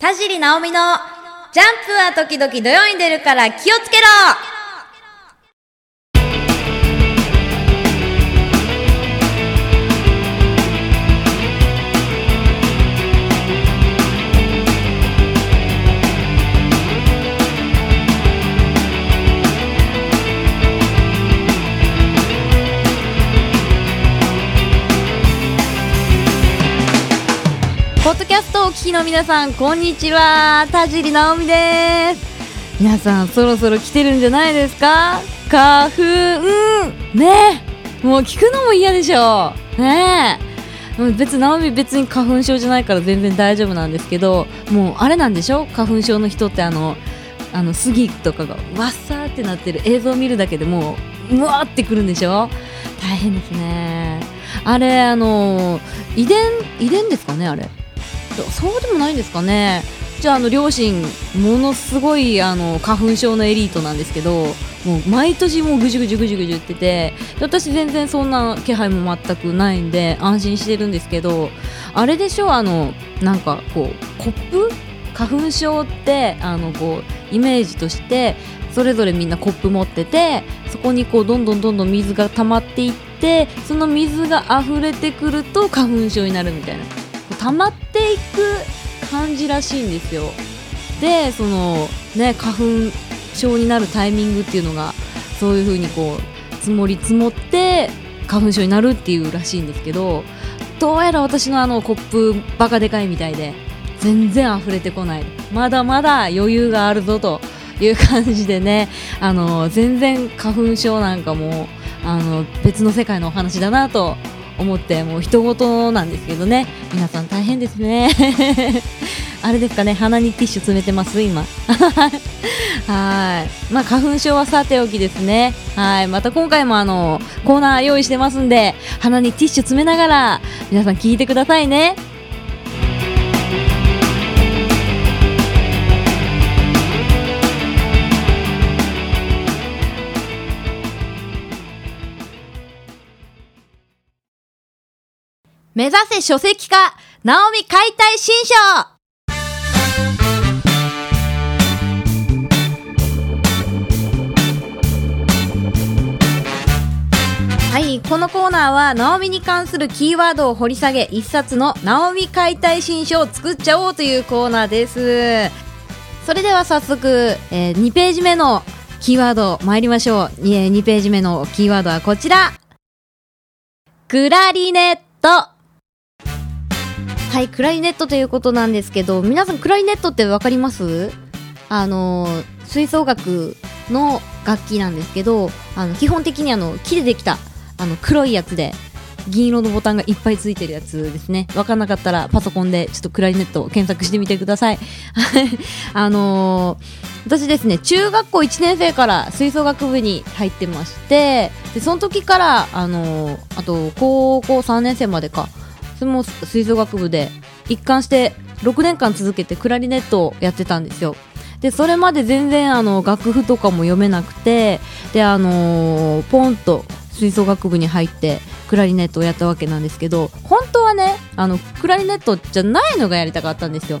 田尻直美のジャンプは時々土曜に出るから気をつけろポッドキャストをお聞きの皆さん、こんにちは。田尻直美です。皆さん、そろそろ来てるんじゃないですか？花粉、ね。もう聞くのも嫌でしょ。ねえ。もう別直美別に花粉症じゃないから全然大丈夫なんですけどもうあれなんでしょ？花粉症の人ってあのあの杉とかがわっさーってなってる映像を見るだけでもううわーってくるんでしょ？大変ですねあれあの遺伝遺伝ですかねあれ？そうでもないんですかね。じゃああの両親ものすごいあの花粉症のエリートなんですけどもう毎年もうぐじゅぐじゅぐじゅぐじゅ言ってて私全然そんな気配も全くないんで安心してるんですけどあれでしょあのなんかこうコップ？花粉症ってあのこうイメージとしてそれぞれみんなコップ持っててそこにこうどんどんどんどん水が溜まっていってその水が溢れてくると花粉症になるみたいな。溜まっていく感じらしいんですよ。でそのね花粉症になるタイミングっていうのがそういう風にこう積もり積もって花粉症になるっていうらしいんですけどどうやら私のあのコップバカでかいみたいで全然溢れてこない。まだまだ余裕があるぞという感じでねあの全然花粉症なんかもあの別の世界のお話だなと思ってもう人事なんですけどね。皆さん大変ですね。あれですかね。鼻にティッシュ詰めてます今。はい。まあ花粉症はさておきですね。はい。また今回もあのコーナー用意してますんで鼻にティッシュ詰めながら皆さん聞いてくださいね。目指せ書籍化、ナオミ解体新書はい、このコーナーは、ナオミに関するキーワードを掘り下げ、一冊のナオミ解体新書を作っちゃおうというコーナーです。それでは早速、えー2ページ目のキーワード参りましょう。えー2ページ目のキーワードはこちら。クラリネット。はい、クラリネットということなんですけど、皆さんクラリネットってわかります？あの、吹奏楽の楽器なんですけど、あの、基本的にあの、木でできた、あの、黒いやつで、銀色のボタンがいっぱいついてるやつですね。わかんなかったらパソコンでちょっとクラリネットを検索してみてください。はい。あのー私ですね、中学校1年生から吹奏楽部に入ってまして、で、その時から、あのーあと、高校3年生までか、それも吹奏楽部で一貫して6年間続けてクラリネットをやってたんですよ。でそれまで全然あの楽譜とかも読めなくてであのーポンと吹奏楽部に入ってクラリネットをやったわけなんですけど本当はねあのクラリネットじゃないのがやりたかったんですよ。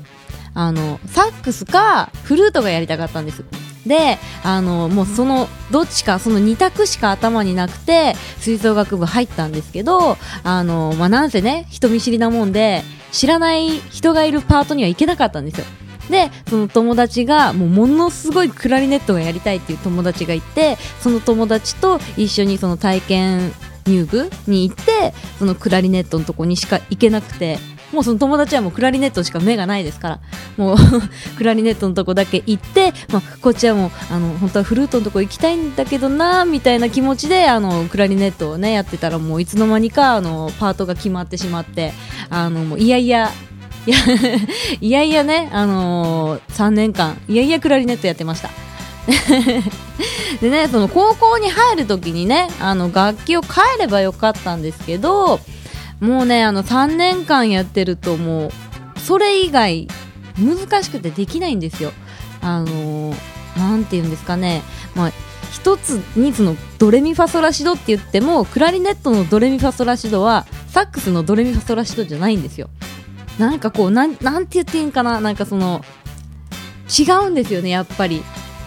あのサックスかフルートがやりたかったんです。であのもうそのどっちかその2択しか頭になくて吹奏楽部入ったんですけどあの、まあ、なんせね人見知りなもんで知らない人がいるパートには行けなかったんですよ。でその友達がもうものすごいクラリネットがやりたいっていう友達がいてその友達と一緒にその体験入部に行ってそのクラリネットのとこにしか行けなくて。もうその友達はもうクラリネットしか目がないですからもう クラリネットのとこだけ行って、まあ、こっちはもうあの本当はフルートのとこ行きたいんだけどなみたいな気持ちであのクラリネットをねやってたらもういつの間にかあのパートが決まってしまってあのもういやいやいや いやいやね、あのー、3年間いやいやクラリネットやってました。でねその高校に入る時にねあの楽器を変えればよかったんですけどもうねあの3年間やってるともうそれ以外難しくてできないんですよ。あのーなんて言うんですかね。まあ一つにそのドレミファソラシドって言ってもクラリネットのドレミファソラシドはサックスのドレミファソラシドじゃないんですよ。なんかこうなんなんて言っていいんかな。なんかその違うんですよねやっぱり。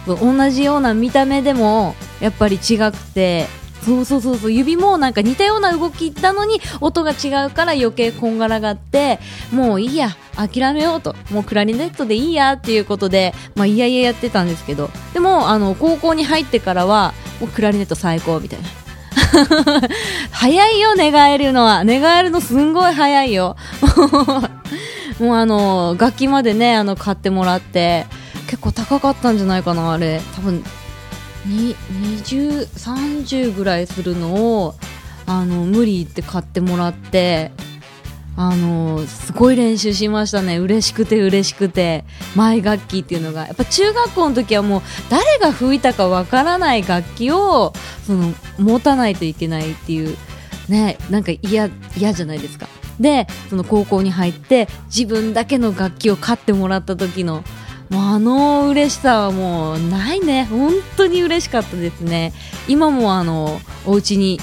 同じような見た目でもやっぱり違くて。そうそうそうそう指もなんか似たような動きなのに音が違うから余計こんがらがってもういいや諦めようと。もうクラリネットでいいやっていうことでまあいやいややってたんですけどでもあの高校に入ってからはもうクラリネット最高みたいな。早いよ寝返るのは寝返るのすんごい早いよ。もうあの楽器までねあの買ってもらって結構高かったんじゃないかなあれ。多分2030ぐらいするのをあの無理って買ってもらってあのすごい練習しましたね。嬉しくて嬉しくて。前楽器っていうのが。やっぱ中学校の時はもう誰が吹いたかわからない楽器をその持たないといけないっていうねなんか嫌嫌じゃないですか。でその高校に入って自分だけの楽器を買ってもらった時のもうあの嬉しさはもうないね。本当に嬉しかったですね。今もあのお家に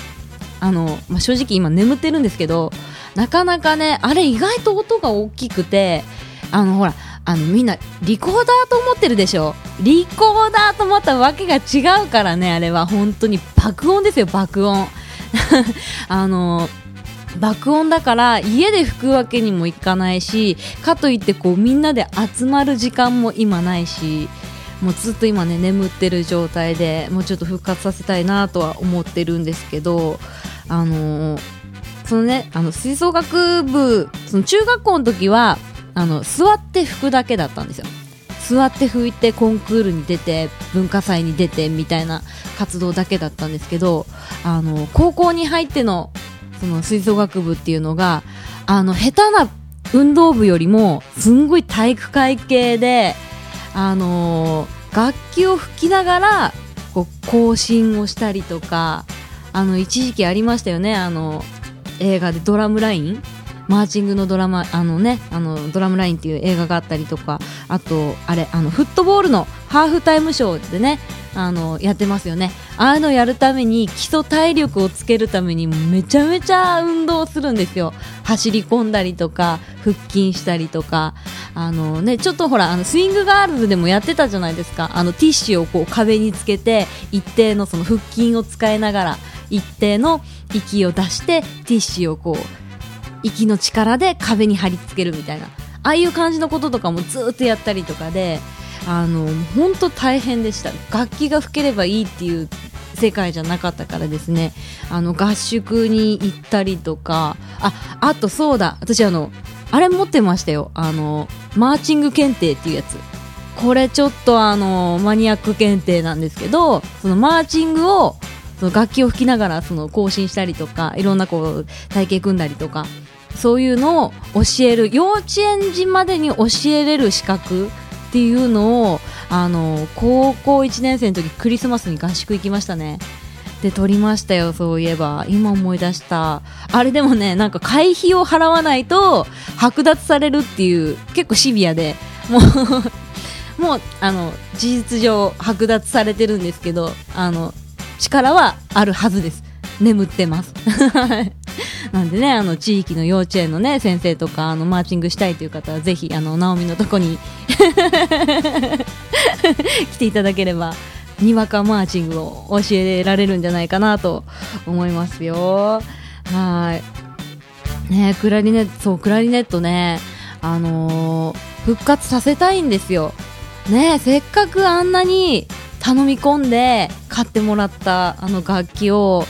あの、まあ、正直今眠ってるんですけどなかなかねあれ意外と音が大きくてあのほらあのみんなリコーダーと思ってるでしょ？リコーダーと思ったわけが違うからねあれは。本当に爆音ですよ爆音。あの爆音だから家で吹くわけにもいかないしかといってこうみんなで集まる時間も今ないしもうずっと今ね眠ってる状態でもうちょっと復活させたいなとは思ってるんですけどあのー、そのねあの吹奏楽部その中学校の時はあの座って吹くだけだったんですよ。座って吹いてコンクールに出て文化祭に出てみたいな活動だけだったんですけどあの高校に入ってのその吹奏楽部っていうのが、あの、下手な運動部よりも、すんごい体育会系で、あのー、楽器を吹きながら、こう、更新をしたりとか、あの、一時期ありましたよね、あの、映画でドラムラインマーチングのドラマ、あのね、あの、ドラムラインっていう映画があったりとか、あと、あれ、あの、フットボールのハーフタイムショーでね、あの、やってますよね。ああいうのやるために、基礎体力をつけるために、めちゃめちゃ運動するんですよ。走り込んだりとか、腹筋したりとか、あのね、ちょっとほら、あの、スイングガールズでもやってたじゃないですか。あの、ティッシュをこう壁につけて、一定のその腹筋を使いながら、一定の息を出して、ティッシュをこう、息の力で壁に貼り付けるみたいなああいう感じのこととかもずっとやったりとかであの本当大変でした。楽器が吹ければいいっていう世界じゃなかったからですね。あの合宿に行ったりとか。ああとそうだ。私あのあれ持ってましたよ。あのマーチング検定っていうやつ。これちょっとあのマニアック検定なんですけどそのマーチングをその楽器を吹きながらその更新したりとかいろんなこう体型組んだりとかそういうのを教える幼稚園児までに教えれる資格っていうのをあの高校1年生の時クリスマスに合宿行きましたね。で撮りましたよそういえば。今思い出した。あれでもねなんか会費を払わないと剥奪されるっていう結構シビアで。もう もうあの事実上剥奪されてるんですけどあの力はあるはずです。眠ってます。なんでね、あの、地域の幼稚園のね、先生とか、あの、マーチングしたいという方は、ぜひ、あの、ナオミのとこに 来ていただければ、にわかマーチングを教えられるんじゃないかなと思いますよ。はい。ねクラリネット、そう、クラリネットね、あのー、復活させたいんですよ。ねせっかくあんなに頼み込んで買ってもらったあの楽器を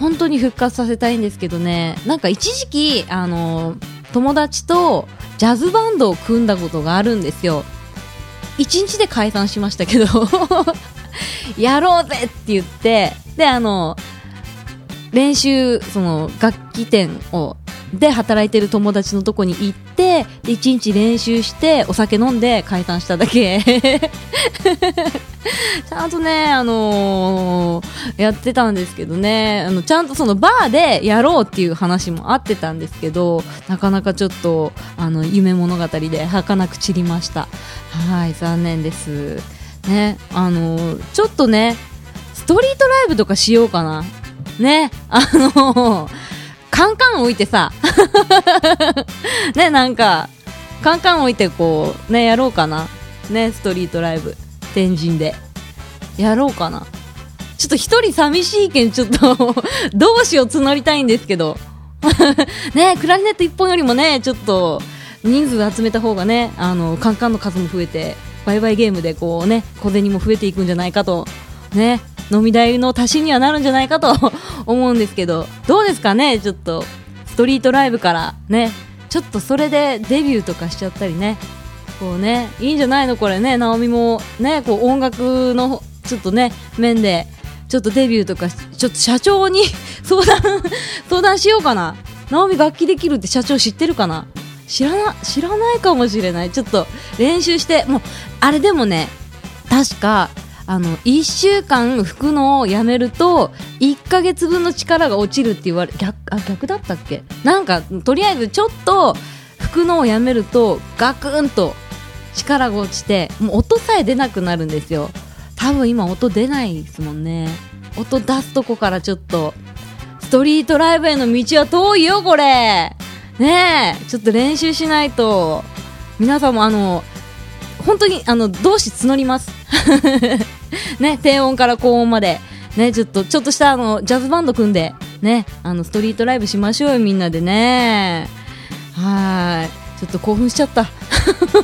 本当に復活させたいんですけどね。なんか一時期あの友達とジャズバンドを組んだことがあるんですよ。1日で解散しましたけど。やろうぜって言って。であの練習その楽器店をで働いてる友達のとこに行ってで1日練習してお酒飲んで解散しただけ。ちゃんとね、あのー、やってたんですけどね。あのちゃんとそのバーでやろうっていう話もあってたんですけどなかなかちょっとあの夢物語で儚く散りました。はい残念です。ねあのー、ちょっとねストリートライブとかしようかな。ねあのーカンカン置いてさ。ねなんかカンカン置いてこうねやろうかな。ねストリートライブ。天神で。やろうかな。ちょっと一人寂しいけんちょっと。どうしよう募りたいんですけど。ねクラリネット1本よりもねちょっと人数集めた方がねあのカンカンの数も増えてバイバイゲームでこうね小銭も増えていくんじゃないかと。ね飲み代の足しにはなるんじゃないかと思うんですけどどうですかねちょっとストリートライブからね。ちょっとそれでデビューとかしちゃったりね。こうねいいんじゃないの？これね。直美もねこう音楽のちょっとね面でちょっとデビューとかちょっと社長に 相談相談しようかな。直美楽器できるって社長知ってるかな？知らな知らないかもしれない。ちょっと練習してもうあれでもね確かあの1週間吹くのをやめると1ヶ月分の力が落ちるって言われ逆あ逆だったっけ？なんかとりあえずちょっと吹くのをやめるとガクンと力が落ちてもう音さえ出なくなるんですよ。多分今音出ないですもんね。音出すとこからちょっとストリートライブへの道は遠いよこれ。ねえちょっと練習しないと。皆さんもあの本当にあの同志募ります。ね低音から高音まで。ねちょっとちょっとしたあのジャズバンド組んで。ねあのストリートライブしましょうよみんなでね。はい。ちょっと興奮しちゃった。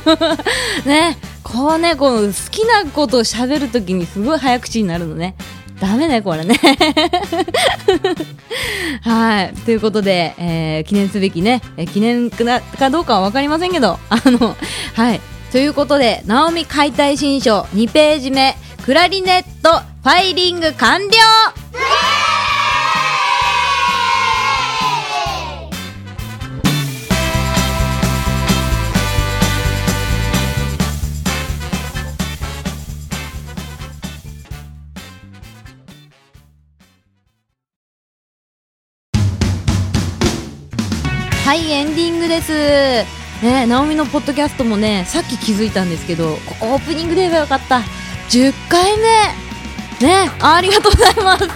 ねこうねこの好きなことを喋るときにすごい早口になるのね。ダメね、これね。はい。ということで、えー、記念すべきね、えー、記念かどうかはわかりませんけど、あの、はい。ということで、ナオミ解体新書2ページ目、クラリネットファイリング完了。はいエンディングです。ねナオミのポッドキャストもねさっき気づいたんですけどオープニングで言えばよかった。10回目。ねありがとうございます。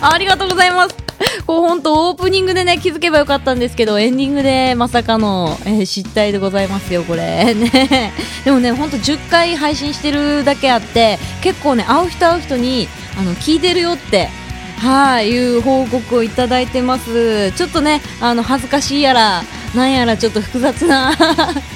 ありがとうございます。こう本当オープニングでね気づけばよかったんですけどエンディングでまさかの、えー、失態でございますよこれ。ね。でもね本当10回配信してるだけあって結構ね会う人会う人にあの聞いてるよってはい、いう報告をいただいてます。ちょっとね、あの恥ずかしいやら、なんやらちょっと複雑な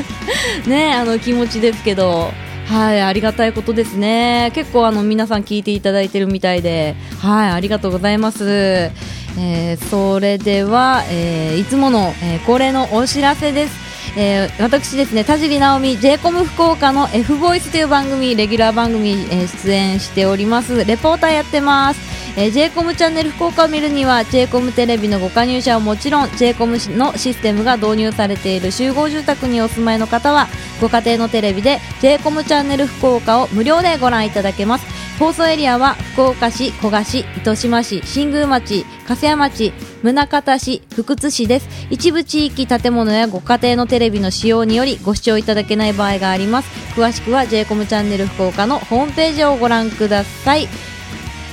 ね、あの気持ちですけど。はい、ありがたいことですね。結構あの皆さん聞いていただいてるみたいで、はい、ありがとうございます。えー、それでは、えー、いつもの、えー、恒例のお知らせです。えー、私ですね田尻直美 j コム福岡の F ボイスという番組レギュラー番組、えー、出演しておりますレポーターやってますえー、j コムチャンネル福岡を見るには j コムテレビのご加入者はもちろん j コムのシステムが導入されている集合住宅にお住まいの方はご家庭のテレビで j コムチャンネル福岡を無料でご覧いただけます。放送エリアは福岡市古賀市糸島市新宮町粕屋町宗像市福津市です。一部地域建物やご家庭のテレビの使用によりご視聴いただけない場合があります。詳しくは j コムチャンネル福岡のホームページをご覧ください。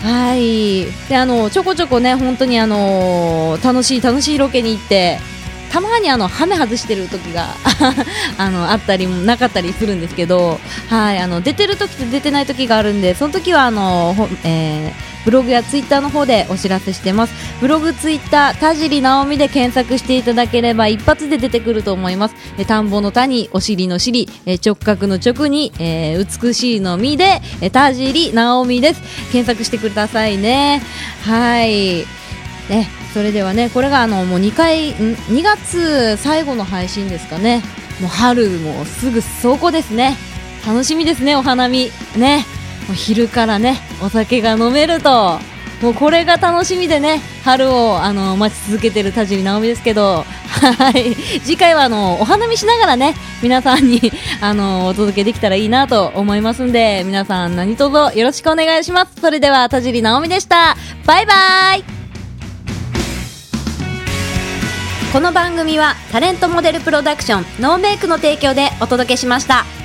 はい。であのちょこちょこね本当にあの楽しい楽しいロケに行ってたまにあのハメ外してる時が あのあったりもなかったりするんですけど、はい、あの出てる時と出てない時があるんでその時はあの、えーブログやツイッターの方でお知らせしてます。ブログツイッター田尻直美で検索していただければ一発で出てくると思います。え田んぼの田にお尻の尻え直角の直に、えー、美しいの実でえ田尻直美です。検索してくださいね。はい。ねそれではねこれがあのもう2回ん2月最後の配信ですかね。もう春もすぐそこですね。楽しみですねお花見。ね。もう昼からねお酒が飲めるともうこれが楽しみでね春をあの待ち続けてる田尻直美ですけどはい。次回はあのお花見しながらね皆さんにあのお届けできたらいいなと思いますんで皆さん何卒よろしくお願いします。それでは田尻直美でした。バイバイ。この番組はタレントモデルプロダクションノーメイクの提供でお届けしました。